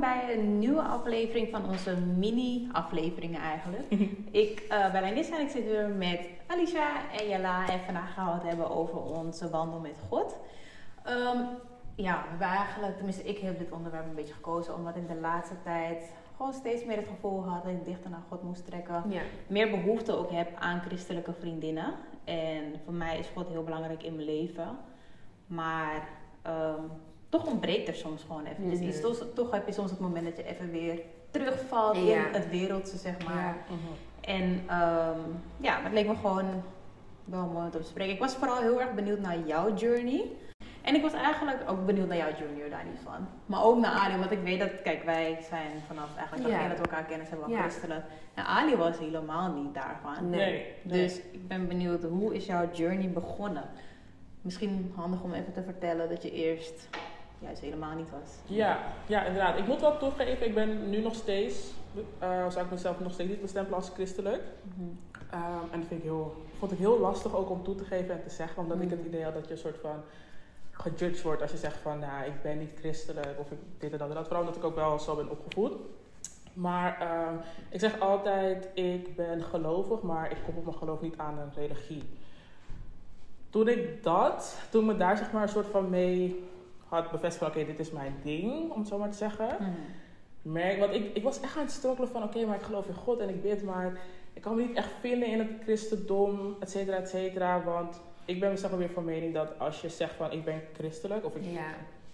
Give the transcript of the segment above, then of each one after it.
welkom bij een nieuwe aflevering van onze mini-afleveringen eigenlijk. ik uh, ben Anissa en ik zit weer met Alicia en Jella en vandaag gaan we het hebben over onze wandel met God. Um, ja, we hebben eigenlijk, tenminste ik heb dit onderwerp een beetje gekozen omdat in de laatste tijd gewoon steeds meer het gevoel had dat ik dichter naar God moest trekken. Ja. Meer behoefte ook heb aan christelijke vriendinnen. En voor mij is God heel belangrijk in mijn leven. Maar um, toch ontbreekt er soms gewoon even. Dus iets, toch, toch, heb je soms het moment dat je even weer terugvalt in het wereldse, zeg maar. Ja. En um, ja, het leek me gewoon wel mooi om te bespreken. Ik was vooral heel erg benieuwd naar jouw journey. En ik was eigenlijk ook benieuwd naar jouw junior daar niet van. Maar ook naar Ali, want ik weet dat, kijk, wij zijn vanaf eigenlijk ja. dat we elkaar kennen, zijn we ja. christenen. En Ali was helemaal niet daarvan. Nee. Dus ik ben benieuwd, hoe is jouw journey begonnen? Misschien handig om even te vertellen dat je eerst juist helemaal niet was. Ja, ja inderdaad. Ik moet wel toegeven, ik ben nu nog steeds, uh, zou ik mezelf nog steeds niet bestempelen als christelijk. Mm en dat vind ik heel, vond ik heel lastig ook om toe te geven en te zeggen, omdat ik mhm. het idee had dat je een soort van gejudged wordt als je zegt van, nou, ik ben niet christelijk of ik dit en dat en dat. Vooral omdat ik ook wel zo ben opgevoed. Maar uh, ik zeg altijd, ik ben gelovig, maar ik koppel mijn geloof niet aan een religie. Toen ik dat, toen me daar zeg maar een soort van mee had bevestigd van, oké, dit is mijn ding, om het zo maar te zeggen. Mm. Merk, want ik, ik was echt aan het strukkelen van, oké, maar ik geloof in God en ik bid, maar ik kan me niet echt vinden in het christendom, et cetera, et cetera. Want ik ben mezelf weer van mening dat als je zegt van ik ben christelijk of ik,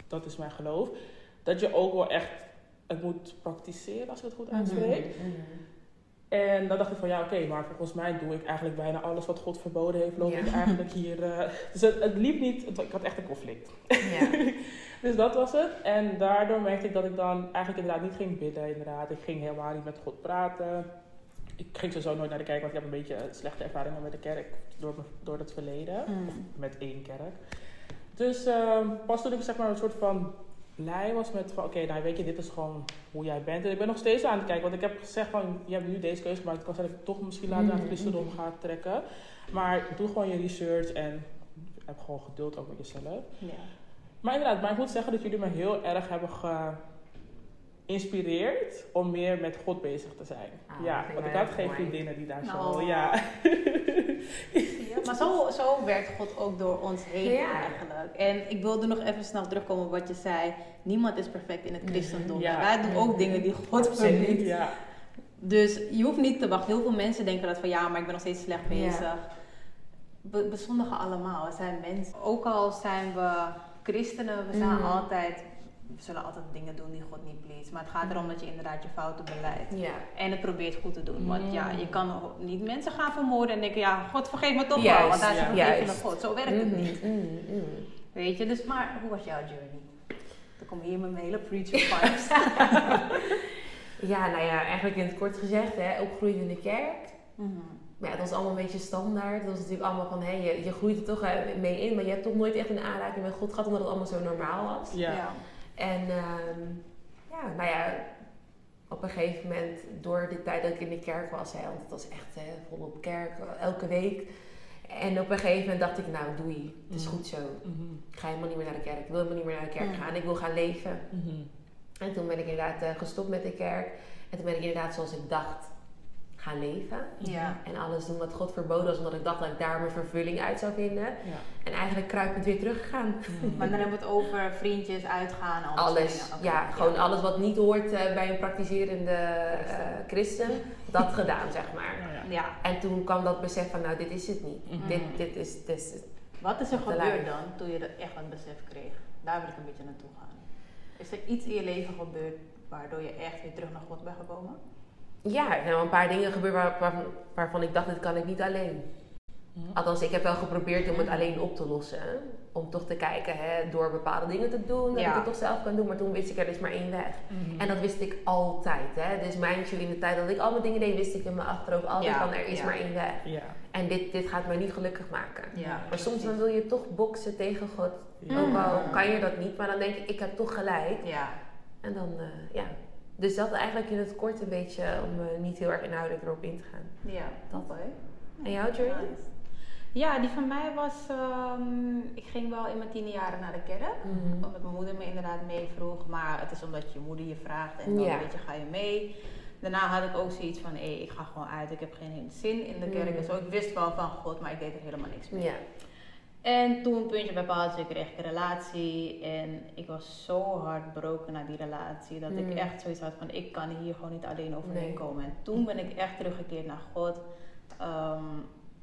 dat is mijn geloof, dat je ook wel echt het moet praktiseren als ik het goed mhm, uitspreek. Mhm. En dan dacht ik van ja, oké, maar volgens mij doe ik eigenlijk bijna alles wat God verboden heeft, loop ik eigenlijk hier. Uh, dus het, liep niet, ik had echt een conflict. Ja. dus dat was het. En daardoor merkte ik dat ik dan eigenlijk inderdaad niet ging bidden, inderdaad. Ik ging helemaal niet met God praten ik ging sowieso nooit naar de kerk, want ik heb een beetje slechte ervaringen met de kerk door, door het verleden. Mm. Of met één kerk. Dus uh, pas toen ik zeg maar een soort van blij was met van oké, okay, nou weet je, dit is gewoon hoe jij bent. En ik ben nog steeds aan het kijken, want ik heb gezegd van je hebt nu deze keuze gemaakt. Ik kan zeggen dat ik toch misschien later naar het mm. christendom ga trekken. Maar doe gewoon je research en heb gewoon geduld ook met jezelf. Ja. Maar inderdaad, maar ik moet zeggen dat jullie me heel erg hebben ge inspireert om meer met God bezig te zijn. Ah, ja, want ik had geen vriendinnen die daar zo... Oh. Ja. maar zo, zo werkt God ook door ons heen eigenlijk. En ik wilde nog even snel terugkomen op wat je zei. Niemand is perfect in het christendom. Ja. Wij doen ook dingen die God verbiedt. Ja. Dus je hoeft niet te wachten. Heel veel mensen denken dat van ja, maar ik ben nog steeds slecht bezig. We bezondigen allemaal. We zijn mensen. Ook al zijn we christenen, we zijn mhm. altijd we zullen altijd dingen doen die God niet please. Maar het gaat erom dat je inderdaad je fouten beleidt. Ja. En het probeert goed te doen. Want ja, je kan niet mensen gaan vermoorden en denken, ja, God vergeef me toch wel. Want daar is een vergeving van God. Zo werkt het mm-hmm. niet. Mm-hmm. Weet je, dus maar hoe was jouw journey? Dan kom hier met mijn hele preacher vibes. ja, nou ja, eigenlijk in het kort gezegd, hè, opgroeien in de kerk. Mm-hmm. Maar ja, dat was allemaal een beetje standaard. Dat was natuurlijk allemaal van, hé, je, je groeit er toch mee in, maar je hebt toch nooit echt een aanraking met God gehad, omdat het allemaal zo normaal was. Ja. En uh, ja, nou ja, op een gegeven moment, door de tijd dat ik in de kerk was, hè, want het was echt hè, volop kerk, elke week. En op een gegeven moment dacht ik, nou doei, het is mhm. goed zo. Mhm. Ik ga helemaal niet meer naar de kerk. Ik wil helemaal niet meer naar de kerk gaan. Ik wil gaan leven. Mhm. En toen ben ik inderdaad uh, gestopt met de kerk. En toen ben ik inderdaad zoals ik dacht gaan leven. Ja. En alles doen wat God verboden was, omdat ik dacht dat ik daar mijn vervulling uit zou vinden. Ja. En eigenlijk kruipend weer teruggegaan. Mm. Maar dan hebben we het over vriendjes, uitgaan, alles. alles ja, gewoon alles wat niet hoort uh, bij een praktiserende uh, christen, dat gedaan, zeg maar. Ja. En toen kwam dat besef van, nou, dit is het niet. Mm. Dit, dit is, dit is Wat is er gebeurd dan, toen je echt een besef kreeg? Daar wil ik een beetje naartoe gaan. Is er iets in je leven gebeurd waardoor je echt weer terug naar God bent gekomen? Ja, er zijn wel een paar dingen gebeurd waar, waarvan ik dacht, dit kan ik niet alleen. Althans, ik heb wel geprobeerd om het alleen op te lossen. Om toch te kijken, hè, door bepaalde dingen te doen, dat ik het toch zelf kan doen. Maar toen wist ik, er is maar één weg. Mhm. En dat wist ik altijd. Hè. Dus mijn in de tijd dat ik al mijn dingen deed, wist ik in mijn achterhoofd altijd van, er is maar één weg. Ja. En dit, dit gaat mij niet gelukkig maken. maar soms dan wil je toch boksen tegen God. Ook al kan je dat niet, maar dan denk ik, ik heb toch gelijk. En dan, uh, ja, dus dat eigenlijk in het kort een beetje, om uh, niet heel erg inhoudelijk erop in te gaan. Ja, dat hè. En jouw journey? Ja, die van mij was, um, ik ging wel in mijn tiende jaren naar de kerk. Mm Omdat mijn moeder me inderdaad mee vroeg. Maar het is omdat je moeder je vraagt en dan weet je, ga je mee. Daarna had ik ook zoiets van, hé, ik ga gewoon uit. Ik heb geen zin in de kerk mm. en zo. Ik wist wel van God, maar ik deed er helemaal niks mee. Ja. En toen, puntje bij paaltje, kreeg ik een relatie. En ik was zo hard broken na die relatie. Dat ik mm. echt zoiets had van, ik kan hier gewoon niet alleen overheen komen. En toen ben ik echt teruggekeerd naar God. Ehm,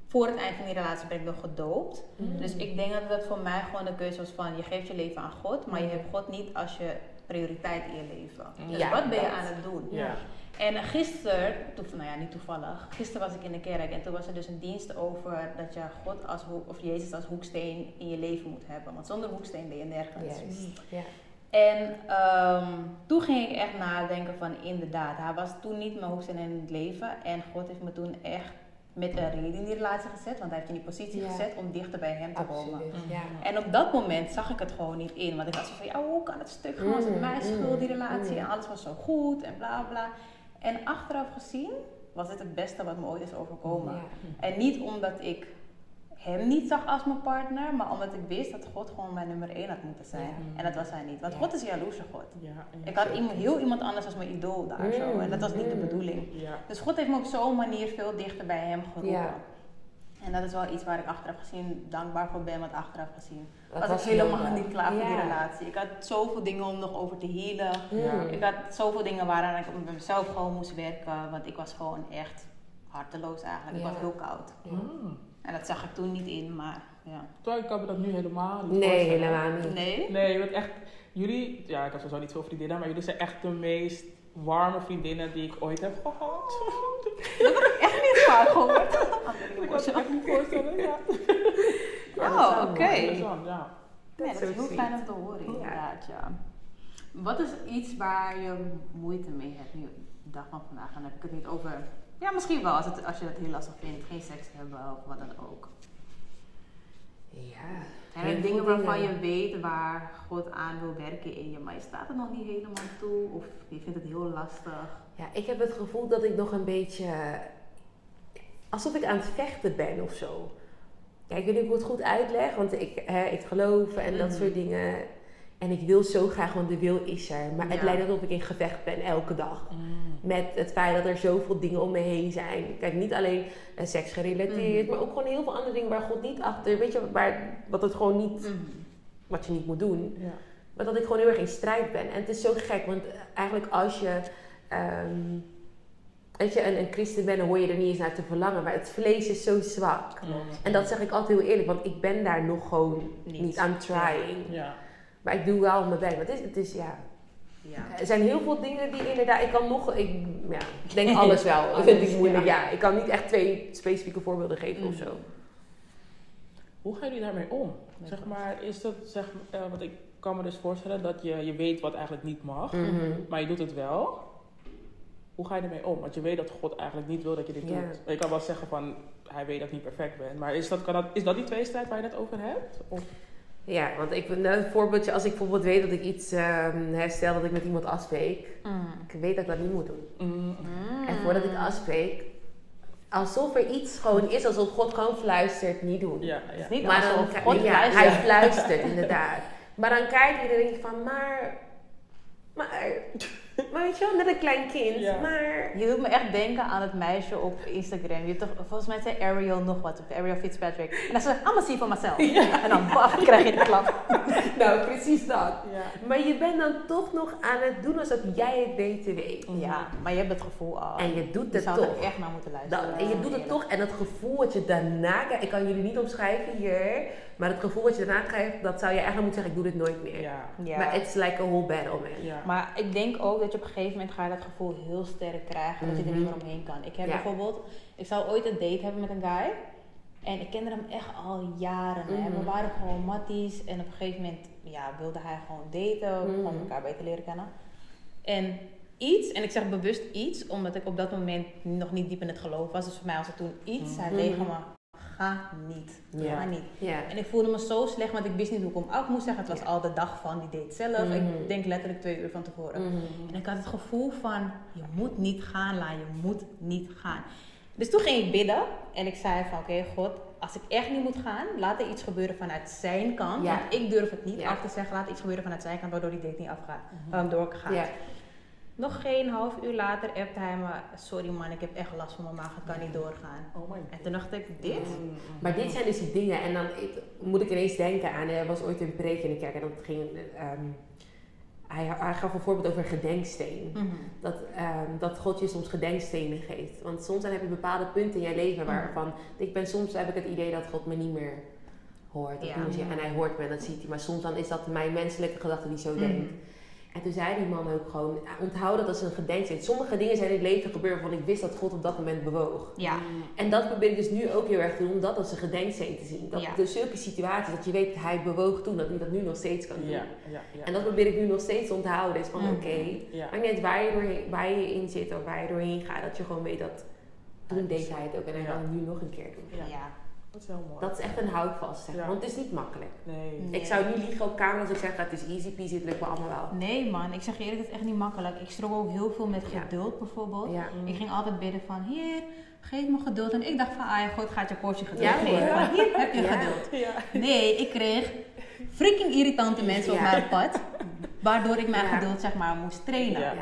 voor het eind van die relatie ben ik nog gedoopt. Mm. Dus ik denk dat dat voor mij gewoon de keuze was van, je geeft je leven aan God. Maar je hebt God niet als je prioriteit in je leven. Dus wat ben je aan het doen? Ja. En gisteren, nou ja, niet toevallig, gisteren was ik in de kerk en toen was er dus een dienst over dat je God als of Jezus als hoeksteen in je leven moet hebben. Want zonder hoeksteen ben je nergens. Ja. En ehm, toen ging ik echt nadenken van inderdaad, hij was toen niet mijn hoeksteen in het leven. En God heeft me toen echt met een reden in die relatie gezet, want hij heeft je in die positie gezet om dichter bij hem te komen. Ja. En op dat moment zag ik het gewoon niet in, want ik had zo van, ja, hoe kan het stuk? Was het mm, mijn schuld, die mm, relatie? Mm. En alles was zo goed en bla bla. En achteraf gezien was het het beste wat me ooit is overkomen. En niet omdat ik hem niet zag als mijn partner, maar omdat ik wist dat God gewoon mijn nummer één had moeten zijn. En dat was hij niet. Want God is jaloerse God. ik had iemand, heel iemand anders als mijn idool daar zo. En dat was niet de bedoeling. Dus God heeft me op zo'n manier veel dichter bij hem geroepen. En dat is wel iets waar ik achteraf gezien dankbaar voor ben, want achteraf gezien was, was ik helemaal niet klaar voor die relatie. Ik had zoveel dingen om nog over te healen. Ik had zoveel dingen waaraan ik met mezelf gewoon moest werken, want ik was gewoon echt harteloos eigenlijk. Ik was heel koud. Mm. En dat zag ik toen niet in, maar ja. Terwijl ik kan me dat nu helemaal niet Nee, helemaal niet. Nee? Nee, want echt, jullie, ja ik heb sowieso niet veel vriendinnen, maar jullie zijn echt de meest warme vriendinnen die ik ooit heb gehad. Dat heb ik echt niet vaak gehoord. ik kan me echt niet voorstellen, ja. Oh, oké. Ja. Nee, dat is heel fijn om te horen, inderdaad, ja. Wat is iets waar je moeite mee hebt nu, de dag van vandaag? Dan heb ik het niet over ja, misschien wel, als, het, als je het heel lastig vindt, geen seks hebben of wat dan ook. Ja. En dingen waarvan je weet waar God aan wil werken in je, maar je staat er nog niet helemaal toe of je vindt het heel lastig. Ja, ik heb het gevoel dat ik nog een beetje. alsof ik aan het vechten ben of zo. Ja, ik weet niet hoe ik het goed uitleg, want ik, hè, ik geloof en dat mhm. soort dingen. En ik wil zo graag, want de wil is er. Maar het lijkt alsof ik in gevecht ben elke dag. Mm. Met het feit dat er zoveel dingen om me heen zijn. Kijk, niet alleen seks gerelateerd, mm. maar ook gewoon heel veel andere dingen waar God niet achter. Weet je, waar, wat het gewoon niet, mm. wat je niet moet doen. Ja. Maar dat ik gewoon heel erg in strijd ben. En het is zo gek, want eigenlijk als je. Um, Weet je, een, een christen bent, dan hoor je er niet eens naar te verlangen. Maar het vlees is zo zwak. En dat zeg ik altijd heel eerlijk, want ik ben daar nog gewoon niet, niet aan trying. Ja. Maar ik doe wel mijn best. Maar het is, het is ja. ja. Er zijn heel veel dingen die inderdaad. Ik kan nog. Ik, ja, ik denk alles wel. Dat vind ik moeilijk. Ja. ik kan niet echt twee specifieke voorbeelden geven of mm. zo. Hoe gaan jullie daarmee om? Zeg maar, is dat, zeg, uh, want ik kan me dus voorstellen dat je, je weet wat eigenlijk niet mag, mhm. maar je doet het wel. Hoe ga je ermee om? Want je weet dat God eigenlijk niet wil dat je dit doet. Je kan wel zeggen van, hij weet dat ik niet perfect ben. Maar is dat, kan dat, is dat die tweestrijd waar je het over hebt? Of? Ja, want ik, nou, een voorbeeldje, als ik bijvoorbeeld weet dat ik iets um, herstel, dat ik met iemand afspreek, mm. ik weet dat ik dat niet moet doen. Mm. En voordat ik afspreek, alsof er iets gewoon is, alsof God gewoon fluistert, niet doen. Ja, ja. niet maar alsof dan, God ja, Hij fluistert, inderdaad. Maar dan kijk je en denk van, maar, maar maar weet je wel, net een klein kind. Maar... Je doet me echt denken aan het meisje op Instagram. Je toch, volgens mij zei Ariel nog wat, of Ariel Fitzpatrick. En dan zei ze, I'm see for myself. En dan baf, krijg je de klap. nou, precies dat. Maar je bent dan toch nog aan het doen alsof jij het beter weet. Ja, maar je hebt het gevoel al. En je doet het toch. Je echt naar moeten luisteren. en je doet het toch. En het gevoel wat je daarna krijgt, ik kan jullie niet omschrijven hier. Maar het gevoel wat je daarna krijgt, dat zou je eigenlijk moeten zeggen, ik doe dit nooit meer. Ja. Maar it's like a whole battle, man. Ja. Maar ik denk ook dat je op een gegeven moment ga je dat gevoel heel sterk krijgen, dat je er niet meer mhm. omheen kan. Ik heb bijvoorbeeld, ik zou ooit een date hebben met een guy. En ik kende hem echt al jaren. Hè. We mhm. waren gewoon matties. En op een gegeven moment ja, wilde hij gewoon daten. Mm. Om elkaar beter leren kennen. En iets, en ik zeg bewust iets, omdat ik op dat moment nog niet diep in het geloof was. Dus voor mij was het toen iets. Hij tegen me, ga niet. Ga niet. En ik voelde me zo slecht, want ik wist niet hoe ik hem af moest zeggen. Het was al de dag van die date zelf. Ik mhm. denk letterlijk twee uur van tevoren. Mhm. En ik had het gevoel van, je moet niet gaan, La. Je moet niet gaan. Dus toen ging ik bidden. En ik zei van, oké, God, als ik echt niet moet gaan, laat er iets gebeuren vanuit zijn kant. Want ik durf het niet af te zeggen, laat iets gebeuren vanuit zijn kant, waardoor die date niet afgaat, mm -hmm. doorgaat. Nog geen half uur later appte hij me, sorry man, ik heb echt last van mijn maag, het kan niet doorgaan. Oh en toen dacht ik, dit? Mm. Maar dit zijn dus die dingen, en dan moet ik ineens denken aan, er was ooit een preekje in de kerk en dat ging... Um, hij, hij, gaf een voorbeeld over een gedenksteen. Mhm. dat, um, dat God je soms gedenkstenen geeft. Want soms dan heb je bepaalde punten in je leven mhm. waarvan... Ik ben, soms heb ik het idee dat God me niet meer hoort. Ja. En hij hoort me en dat ziet hij. Maar soms dan is dat mijn menselijke gedachte die zo denkt. En toen zei die man ook gewoon, onthoud dat als een gedenksteen. Sommige dingen zijn in het leven gebeurd waarvan ik wist dat God op dat moment bewoog. Ja. En dat probeer ik dus nu ook heel erg te doen, om dat als een gedenksteen te zien. Dat ja. dus zulke situaties, dat je weet, hij bewoog toen, dat hij dat nu nog steeds kan doen. Ja. Ja. Ja. En dat probeer ik nu nog steeds te onthouden. Is van, mm. oké, okay, maar net waar je, doorheen, waar je in zit of waar je doorheen gaat, dat je gewoon weet dat toen deed hij het ook en hij kan het nu nog een keer doen. Ja. Dat is heel mooi. Dat is echt een houvast, zeg. want het is niet makkelijk. Nee. Ik zou nu liegen op camera als ik zeg, het is easy peasy, het lukt me allemaal wel. Nee man, ik zeg je eerlijk, het is echt niet makkelijk. Ik struggle ook heel veel met geduld bijvoorbeeld. Ja. Ik ging altijd bidden van, heer, geef me geduld. En ik dacht van, ah God gaat je portie geduld ja, geven. Ja. Van, hier heb je geduld. Nee, ik kreeg freaking irritante mensen op mijn pad. Waardoor ik mijn geduld zeg maar moest trainen.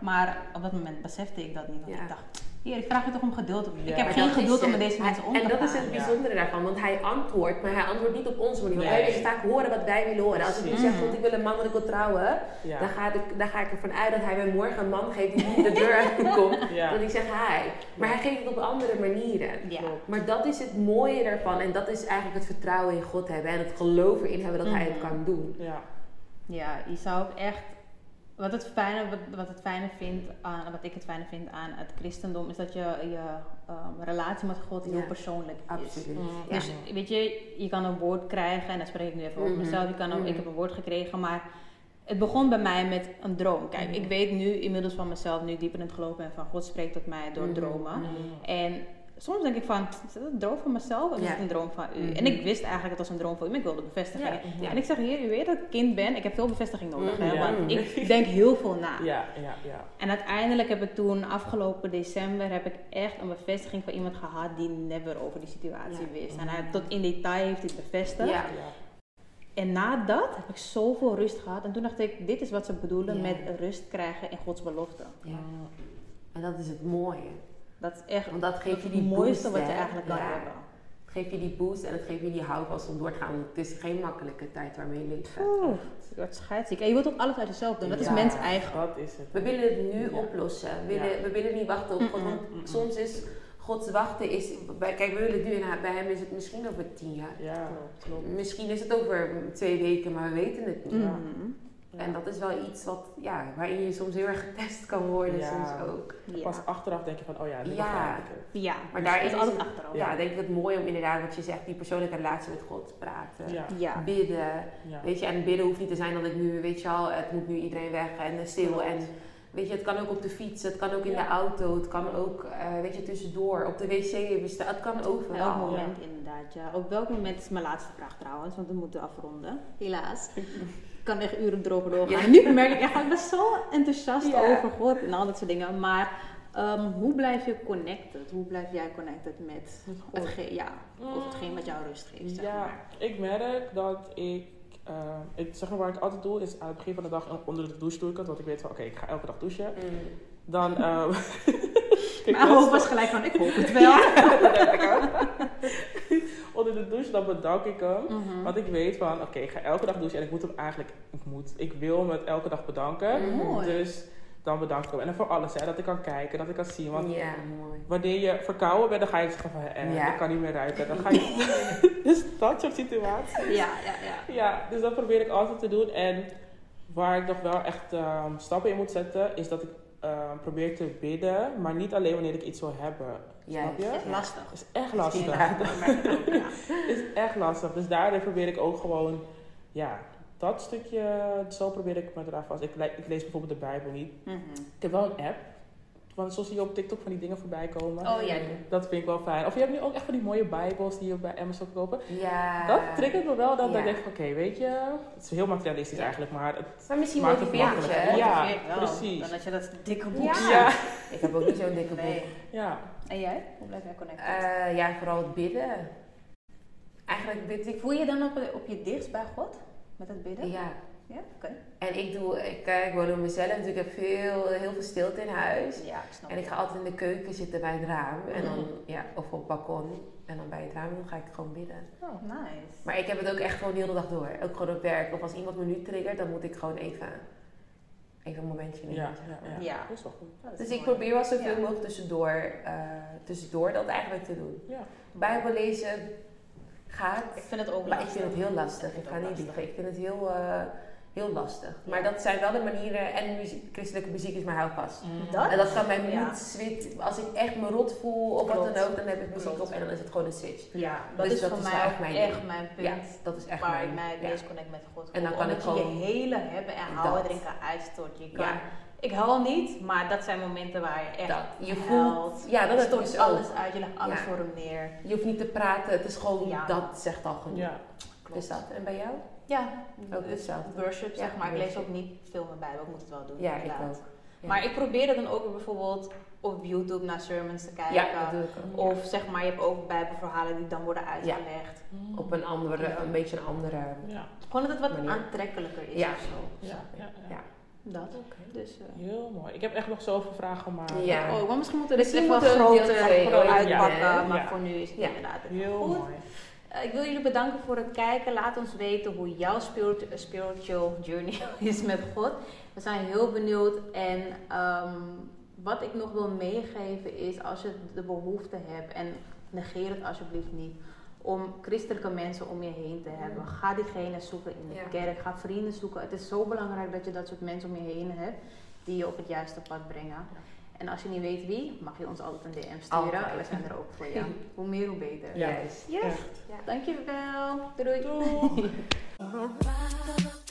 Maar op dat moment besefte ik dat niet. Want ik dacht, hier, ik vraag je toch om geduld. ik heb geen geduld om met deze mensen om te gaan. En dat is het bijzondere daarvan, want hij antwoordt, maar hij antwoordt niet op onze manier. wij willen vaak horen wat wij willen horen. Als ik nu zeg, God, ik wil een man dat ik wil trouwen, dan, ga ik, dan ga ik ervan uit dat hij mij morgen een man geeft die niet de deur uitkomt. Dat ik zeg hij. Maar hij geeft het op andere manieren. Maar dat is het mooie daarvan en dat is eigenlijk het vertrouwen in God hebben en het geloof erin hebben dat hij het kan doen. Ja. Ja, je zou ook echt wat, het fijne, wat, wat, het fijne vindt aan, wat ik het fijne vind aan het christendom, is dat je, je um, relatie met God heel persoonlijk is. Absoluut. Mm. Dus weet je, je kan een woord krijgen, en dan spreek ik nu even over mhm. mezelf. Je kan ook, Ik mhm. heb een woord gekregen, maar het begon bij mij met een droom. Kijk, ik mhm. weet nu inmiddels van mezelf, nu dieper in het geloven ben van God spreekt tot mij door dromen. En soms denk ik van, is dat een droom van mezelf of is het een droom van u? En ik mhm. wist eigenlijk het was een droom van u, maar ik wilde bevestiging. Ja. En ik zeg, hier, u weet dat ik kind ben, ik heb veel bevestiging nodig. Hè, want ik denk heel veel na. Ja, ja, ja. En uiteindelijk heb ik toen, afgelopen december, heb ik echt een bevestiging van iemand gehad die never over die situatie wist. En hij tot in detail heeft dit bevestigd. Ja. En na dat heb ik zoveel rust gehad. En toen dacht ik, dit is wat ze bedoelen met rust krijgen in Gods belofte. Ja. En dat is het mooie. Dat is echt Want dat geeft je die mooiste wat je eigenlijk kan hebben. Het geeft je die boost en het geeft je die houvast om door te gaan. Want het is geen makkelijke tijd waarmee je leeft. Oeh, het scheidsziek. En je wilt ook alles uit jezelf doen. Dat is mens eigen. Dat is het. We willen het nu oplossen. We willen, we willen niet wachten op God. Want soms is Gods wachten is. Kijk, we willen het nu en bij hem is het misschien over tien jaar. Ja, klopt. Misschien is het over twee weken, maar we weten het niet. En dat is wel iets wat, ja, waarin je soms heel erg getest kan worden, soms ook. Pas achteraf denk je van, oh ja, dit ja. ik Ja, maar daar is altijd achteraf. Ja, denk ik het mooi om inderdaad, wat je zegt, die persoonlijke relatie met God te praten. Ja. Bidden. Weet je, en bidden hoeft niet te zijn dat ik nu, weet je al, het moet nu iedereen weg en stil. En weet je, het kan ook op de fiets, het kan ook in de auto, het kan ook, uh, weet je, tussendoor, op de wc, het kan overal. Elk moment inderdaad, ja. Op welk moment is mijn laatste vraag trouwens, want we moeten afronden, helaas. kan echt uren erover doorgaan. En nu merk ik echt, ik ben zo enthousiast over God en al dat soort dingen. Maar um, hoe blijf je connected? Hoe blijf jij connected met hetgeen, ja, of hetgeen wat jou rust geeft? Zeg ja, maar. ik merk dat ik, uh, ik, zeg maar waar ik altijd doe, is aan het begin van de dag onder de douche doe ik het. Want ik weet van, oké, okay, ik ga elke dag douchen. Mm. Dan... Um, Mijn hoofd was gelijk van, ik hoop het wel. Ja, dat heb ik ook. onder de douche, dan bedank ik hem. Mhm. Want ik weet van, oké, ik ga elke dag douchen en ik moet hem eigenlijk, ik moet, ik wil hem elke dag bedanken. Mhm. Dus dan bedank ik hem. En voor alles, hè, dat ik kan kijken, dat ik kan zien. Want ja, wanneer je verkouden bent, dan ga je zeggen van, eh, ja. ik kan niet meer ruiken. Dan ga je, dus dat soort situaties. Ja, ja, ja. Ja, dus dat probeer ik altijd te doen. En waar ik nog wel echt um, stappen in moet zetten, is dat ik uh, probeer te bidden, maar niet alleen wanneer ik iets wil hebben. Ja, snap je? is lastig. is echt lastig. is echt lastig. Dus daardoor probeer ik ook gewoon, ja, dat stukje, zo probeer ik me eraf vast. Ik, ik lees bijvoorbeeld de Bijbel niet. Mhm. Ik heb wel een app want zo zie je op TikTok van die dingen voorbij komen. Oh ja. Dat vind ik wel fijn. Of je hebt nu ook echt van die mooie Bijbels die je bij Amazon kopen. Ja. Dat triggert me wel. Dat, ja. ik denk van oké, weet je. Het is heel materialistisch eigenlijk, maar het Maar misschien motiveert het je. Ja, precies. Dan dat je dat dikke boek ja. Ik heb ook niet zo'n dikke boek. Ja. En jij? Hoe blijf jij connected? Uh, ja, vooral het bidden. eigenlijk bid ik... Voel je dan op, op je dichtst bij God? Met het bidden? Ja. Ja, oké. En ik doe, ik, kijk, ik woon op mezelf, dus ik heb veel, heel veel stilte in huis. Ja, ik snap En ik ga altijd in de keuken zitten bij het raam. En dan, ja, of op het balkon. En dan bij het raam, dan ga ik gewoon bidden. Oh, nice. Maar ik heb het ook echt gewoon de hele dag door. Ook gewoon op werk. Of als iemand me nu triggert, dan moet ik gewoon even, even een momentje nemen. Ja, ja, ja. Ja. Dat is wel goed. Is Dus ik probeer wel zoveel Ja. mogelijk tussendoor, eh, tussendoor dat eigenlijk te doen. Ja. Bijbel lezen gaat, Ik vind het ook maar ik lastig. vind het heel lastig. Ik ga niet lastig. liegen. Ik vind het heel, eh, heel lastig. Maar dat zijn wel de manieren, en muziek, christelijke muziek is mijn houvast. Dat? En dat kan mij Ja. niet switchen. Als ik echt me rot voel of wat dan ook, dan heb ik muziek Klopt. op en dan is het gewoon een switch. Ja, dat Dus is dat voor is mij wel ook echt mijn echt mijn punt. Ja, dat is echt waar mijn, ik mij ja. meest connect met God. En dan kan ik je gewoon- je hele hebben en houden erin kan uitstort. Je kan, Ja. Ik huil niet, maar dat zijn momenten waar je echt Dat. Je huilt. voelt, ja, dat stort dus ook. alles uit, je legt alles Ja. voor hem neer. Je hoeft niet te praten, het is gewoon, Ja. dat zegt al genoeg. Ja. Klopt. Dus dat. En bij jou? Ja, Ook dus hetzelfde. worship zeg maar. Ik lees ook niet veel meer Bijbel, ik moet het wel doen. Ja, ik inderdaad. ook. Ja. Maar ik probeer dan ook bijvoorbeeld op YouTube naar sermons te kijken. Ja, dat doe ik ook. Of zeg maar, je hebt ook bijbelverhalen die dan worden uitgelegd. Op een andere, een beetje een andere... Ja. Gewoon dat het wat Manier. aantrekkelijker is Ja. of zo. Ja, ja, ja. Ja. Dat. Dus, eh, Heel mooi. Ik heb echt nog zoveel vragen, maar Ja. Oh, maar misschien moeten we dit even groter ook uitpakken. Maar Ja. voor nu is het Ja. inderdaad heel goed. mooi. Eh, ik wil jullie bedanken voor het kijken. Laat ons weten hoe jouw spirit- spiritual journey is met God. We zijn heel benieuwd. En ehm, wat ik nog wil meegeven is, als je de behoefte hebt, en negeer het alsjeblieft niet, om christelijke mensen om je heen te hebben. Ga diegene zoeken in de Ja. kerk. Ga vrienden zoeken. Het is zo belangrijk dat je dat soort mensen om je heen hebt, die je op het juiste pad brengen. En als je niet weet wie, mag je ons altijd een DM sturen. Altijd. We zijn er ook voor jou. hoe meer, hoe beter. Ja. Yes. Echt. Dankjewel. Doei. Doei.